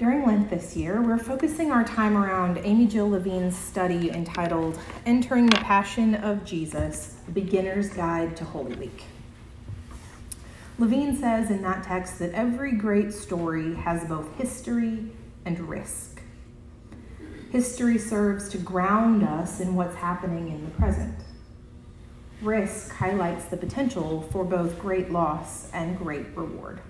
During Lent this year, we're focusing our time around Amy Jill Levine's study entitled Entering the Passion of Jesus A Beginner's Guide to Holy Week. Levine says in that text that every great story has both history and risk. History serves to ground us in what's happening in the present. Risk highlights the potential for both great loss and great reward.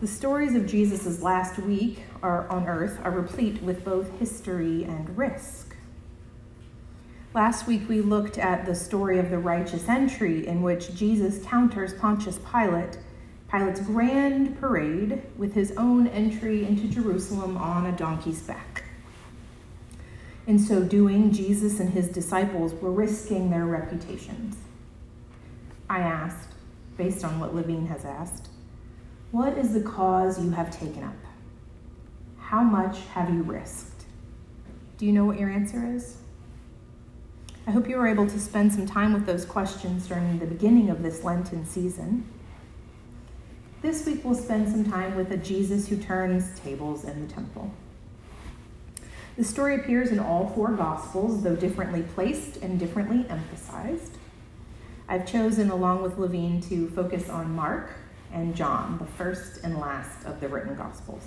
The stories of Jesus' last week are, on earth are replete with both history and risk. Last week we looked at the story of the righteous entry in which Jesus counters Pontius Pilate, Pilate's grand parade, with his own entry into Jerusalem on a donkey's back. In so doing, Jesus and his disciples were risking their reputations. I asked, based on what Levine has asked, what is the cause you have taken up? How much have you risked? Do you know what your answer is? I hope you were able to spend some time with those questions during the beginning of this Lenten season. This week, we'll spend some time with a Jesus who turns tables in the temple. The story appears in all four Gospels, though differently placed and differently emphasized. I've chosen, along with Levine, to focus on Mark, and John, the first and last of the written Gospels.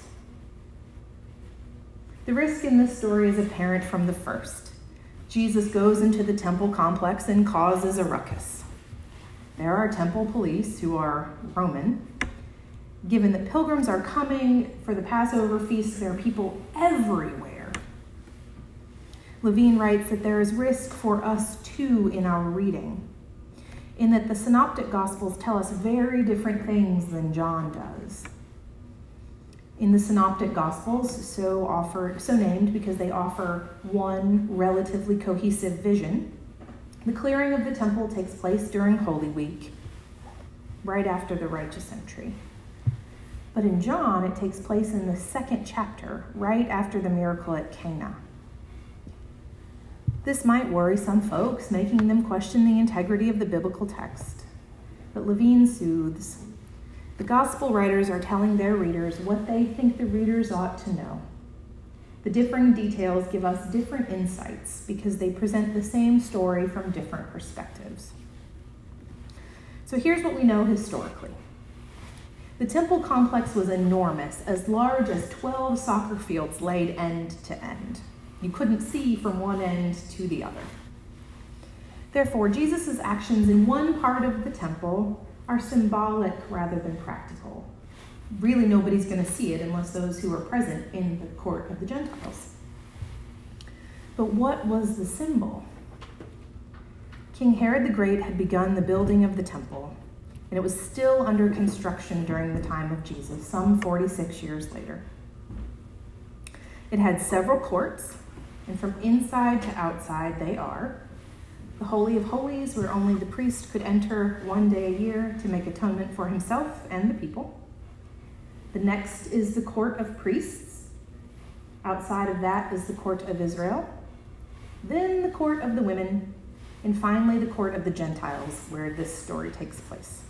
The risk in this story is apparent from the first. Jesus goes into the temple complex and causes a ruckus. There are temple police who are Roman. Given that pilgrims are coming for the Passover feast, there are people everywhere. Levine writes that there is risk for us too in our reading in that the synoptic gospels tell us very different things than John does. In the synoptic gospels, so offered, so named because they offer one relatively cohesive vision, the clearing of the temple takes place during Holy Week, right after the righteous entry. But in John, it takes place in the second chapter, right after the miracle at Cana. This might worry some folks, making them question the integrity of the biblical text. But Levine soothes. The gospel writers are telling their readers what they think the readers ought to know. The differing details give us different insights because they present the same story from different perspectives. So here's what we know historically. The temple complex was enormous, as large as 12 soccer fields laid end to end. You couldn't see from one end to the other. Therefore, Jesus' actions in one part of the temple are symbolic rather than practical. Really, nobody's going to see it unless those who are present in the court of the Gentiles. But what was the symbol? King Herod the Great had begun the building of the temple, and it was still under construction during the time of Jesus, some 46 years later. It had several courts and from inside to outside they are the Holy of Holies, where only the priest could enter one day a year to make atonement for himself and the people. The next is the court of priests. Outside of that is the court of Israel. Then the court of the women. And finally, the court of the Gentiles, where this story takes place.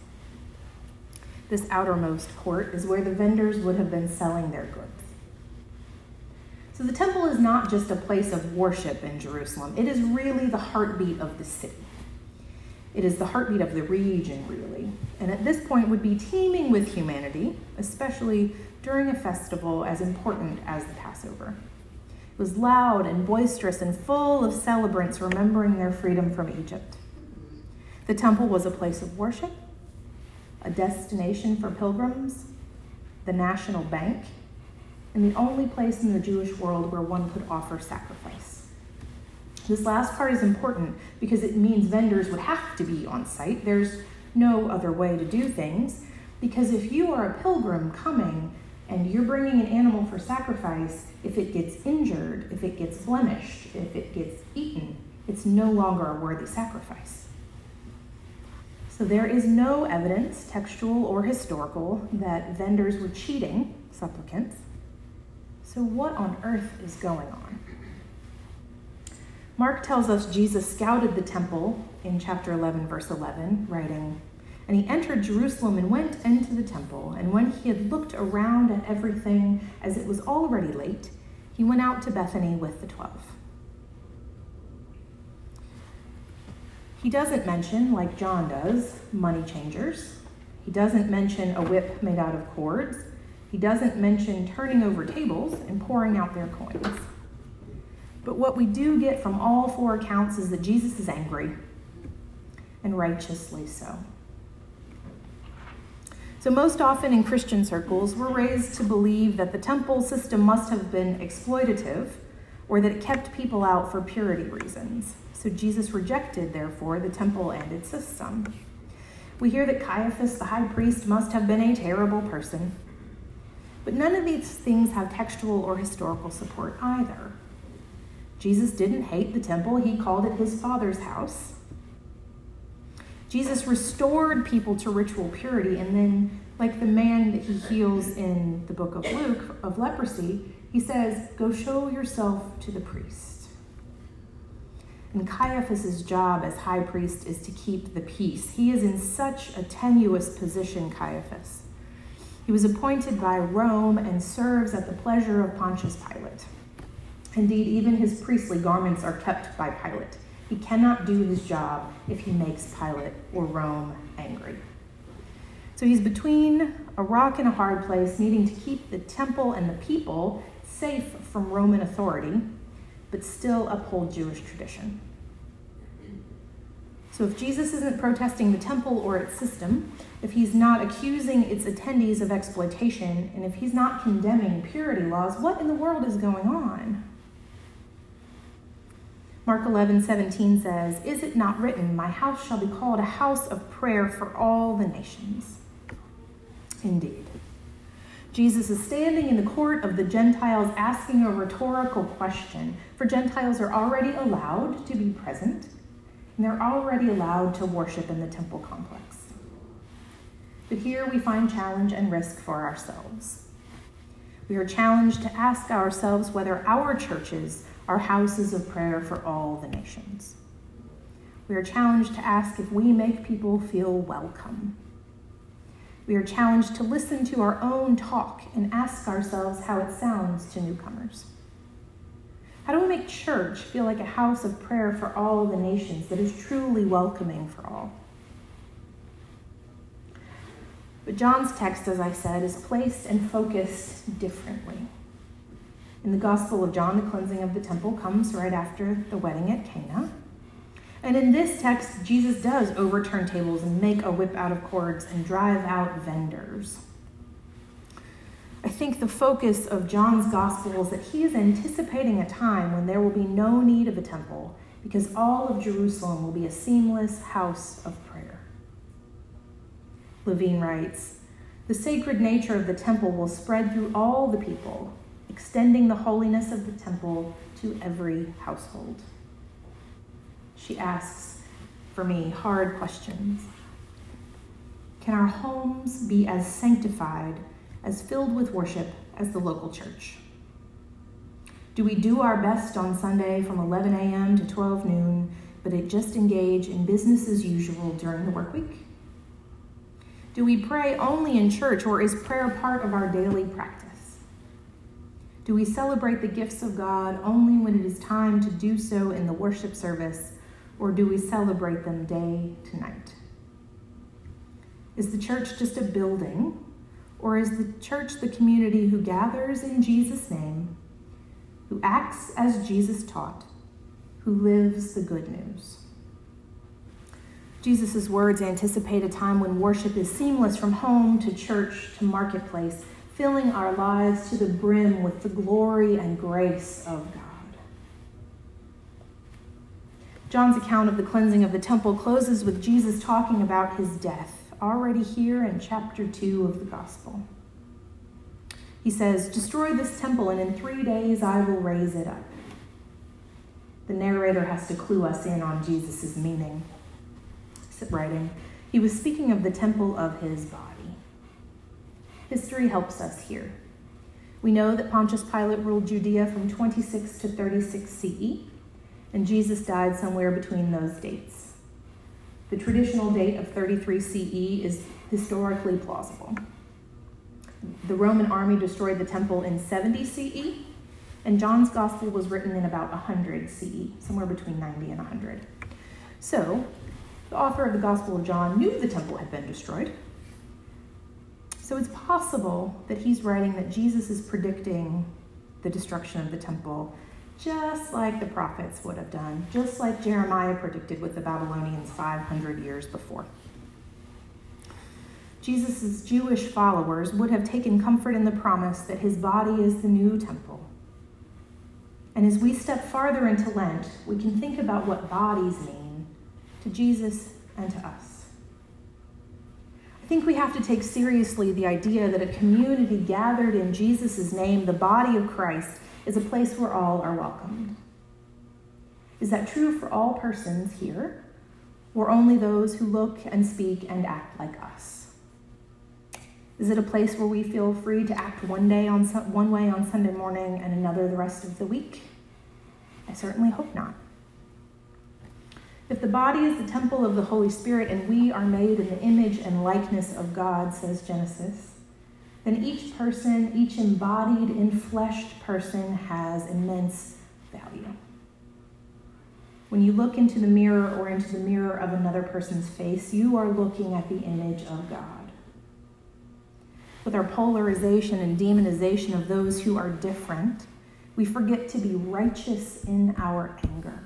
This outermost court is where the vendors would have been selling their goods. So the temple is not just a place of worship in Jerusalem, it is really the heartbeat of the city. It is the heartbeat of the region, really, and at this point would be teeming with humanity, especially during a festival as important as the Passover. It was loud and boisterous and full of celebrants remembering their freedom from Egypt. The temple was a place of worship, a destination for pilgrims, the national bank, and the only place in the Jewish world where one could offer sacrifice. This last part is important because it means vendors would have to be on site. There's no other way to do things because if you are a pilgrim coming and you're bringing an animal for sacrifice, if it gets injured, if it gets blemished, if it gets eaten, it's no longer a worthy sacrifice. So there is no evidence, textual or historical, that vendors were cheating supplicants so, what on earth is going on? Mark tells us Jesus scouted the temple in chapter 11, verse 11, writing, And he entered Jerusalem and went into the temple. And when he had looked around at everything, as it was already late, he went out to Bethany with the twelve. He doesn't mention, like John does, money changers. He doesn't mention a whip made out of cords. He doesn't mention turning over tables and pouring out their coins. But what we do get from all four accounts is that Jesus is angry, and righteously so. So, most often in Christian circles, we're raised to believe that the temple system must have been exploitative or that it kept people out for purity reasons. So, Jesus rejected, therefore, the temple and its system. We hear that Caiaphas, the high priest, must have been a terrible person. But none of these things have textual or historical support either. Jesus didn't hate the temple, he called it his father's house. Jesus restored people to ritual purity, and then, like the man that he heals in the book of Luke of leprosy, he says, Go show yourself to the priest. And Caiaphas' job as high priest is to keep the peace. He is in such a tenuous position, Caiaphas. He was appointed by Rome and serves at the pleasure of Pontius Pilate. Indeed, even his priestly garments are kept by Pilate. He cannot do his job if he makes Pilate or Rome angry. So he's between a rock and a hard place, needing to keep the temple and the people safe from Roman authority, but still uphold Jewish tradition. So if Jesus isn't protesting the temple or its system, if he's not accusing its attendees of exploitation, and if he's not condemning purity laws, what in the world is going on? Mark 11, 17 says, Is it not written, My house shall be called a house of prayer for all the nations? Indeed. Jesus is standing in the court of the Gentiles asking a rhetorical question, for Gentiles are already allowed to be present, and they're already allowed to worship in the temple complex. But here we find challenge and risk for ourselves. We are challenged to ask ourselves whether our churches are houses of prayer for all the nations. We are challenged to ask if we make people feel welcome. We are challenged to listen to our own talk and ask ourselves how it sounds to newcomers. How do we make church feel like a house of prayer for all the nations that is truly welcoming for all? But John's text, as I said, is placed and focused differently. In the Gospel of John, the cleansing of the temple comes right after the wedding at Cana. And in this text, Jesus does overturn tables and make a whip out of cords and drive out vendors. Think the focus of John's gospel is that he is anticipating a time when there will be no need of a temple because all of Jerusalem will be a seamless house of prayer. Levine writes The sacred nature of the temple will spread through all the people, extending the holiness of the temple to every household. She asks, for me, hard questions. Can our homes be as sanctified, as filled with worship as the local church? Do we do our best on Sunday from 11 a.m. to 12 noon, but it just engage in business as usual during the work week? Do we pray only in church, or is prayer part of our daily practice? Do we celebrate the gifts of God only when it is time to do so in the worship service, or do we celebrate them day to night? Is the church just a building, or is the church the community who gathers in Jesus' name, who acts as Jesus taught, who lives the good news? Jesus' words anticipate a time when worship is seamless from home to church to marketplace filling our lives to the brim with the glory and grace of God. John's account of the cleansing of the temple closes with Jesus talking about his death, already here in chapter 2 of the Gospel. He says, Destroy this temple, and in three days I will raise it up. The narrator has to clue us in on Jesus' meaning. Writing, he was speaking of the temple of his body. History helps us here. We know that Pontius Pilate ruled Judea from 26 to 36 CE, and Jesus died somewhere between those dates. The traditional date of 33 CE is historically plausible. The Roman army destroyed the temple in 70 CE, and John's gospel was written in about 100 CE, somewhere between 90 and 100. So, the author of the Gospel of John knew the temple had been destroyed. So it's possible that he's writing that Jesus is predicting the destruction of the temple, just like the prophets would have done, just like Jeremiah predicted with the Babylonians 500 years before. Jesus' Jewish followers would have taken comfort in the promise that his body is the new temple. And as we step farther into Lent, we can think about what bodies mean to Jesus and to us. I think we have to take seriously the idea that a community gathered in Jesus' name, the body of Christ, is a place where all are welcomed. Is that true for all persons here, or only those who look and speak and act like us? Is it a place where we feel free to act one day on one way on Sunday morning and another the rest of the week? I certainly hope not. If the body is the temple of the Holy Spirit and we are made in the image and likeness of God, says Genesis, then each person, each embodied, enfleshed person has immense value. When you look into the mirror or into the mirror of another person's face, you are looking at the image of God. With our polarization and demonization of those who are different, we forget to be righteous in our anger.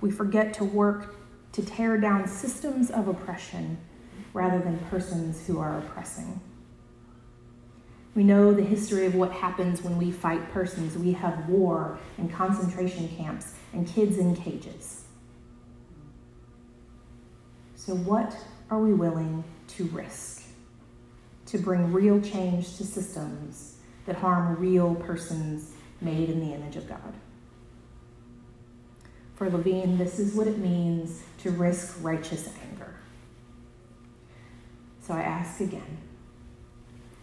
We forget to work to tear down systems of oppression rather than persons who are oppressing. We know the history of what happens when we fight persons. We have war and concentration camps and kids in cages. So, what are we willing to risk to bring real change to systems that harm real persons made in the image of God? For Levine, this is what it means to risk righteous anger. So I ask again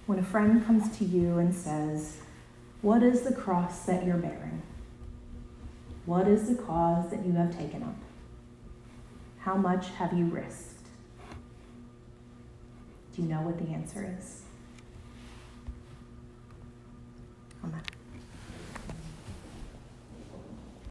when a friend comes to you and says, What is the cross that you're bearing? What is the cause that you have taken up? How much have you risked? Do you know what the answer is? Amen.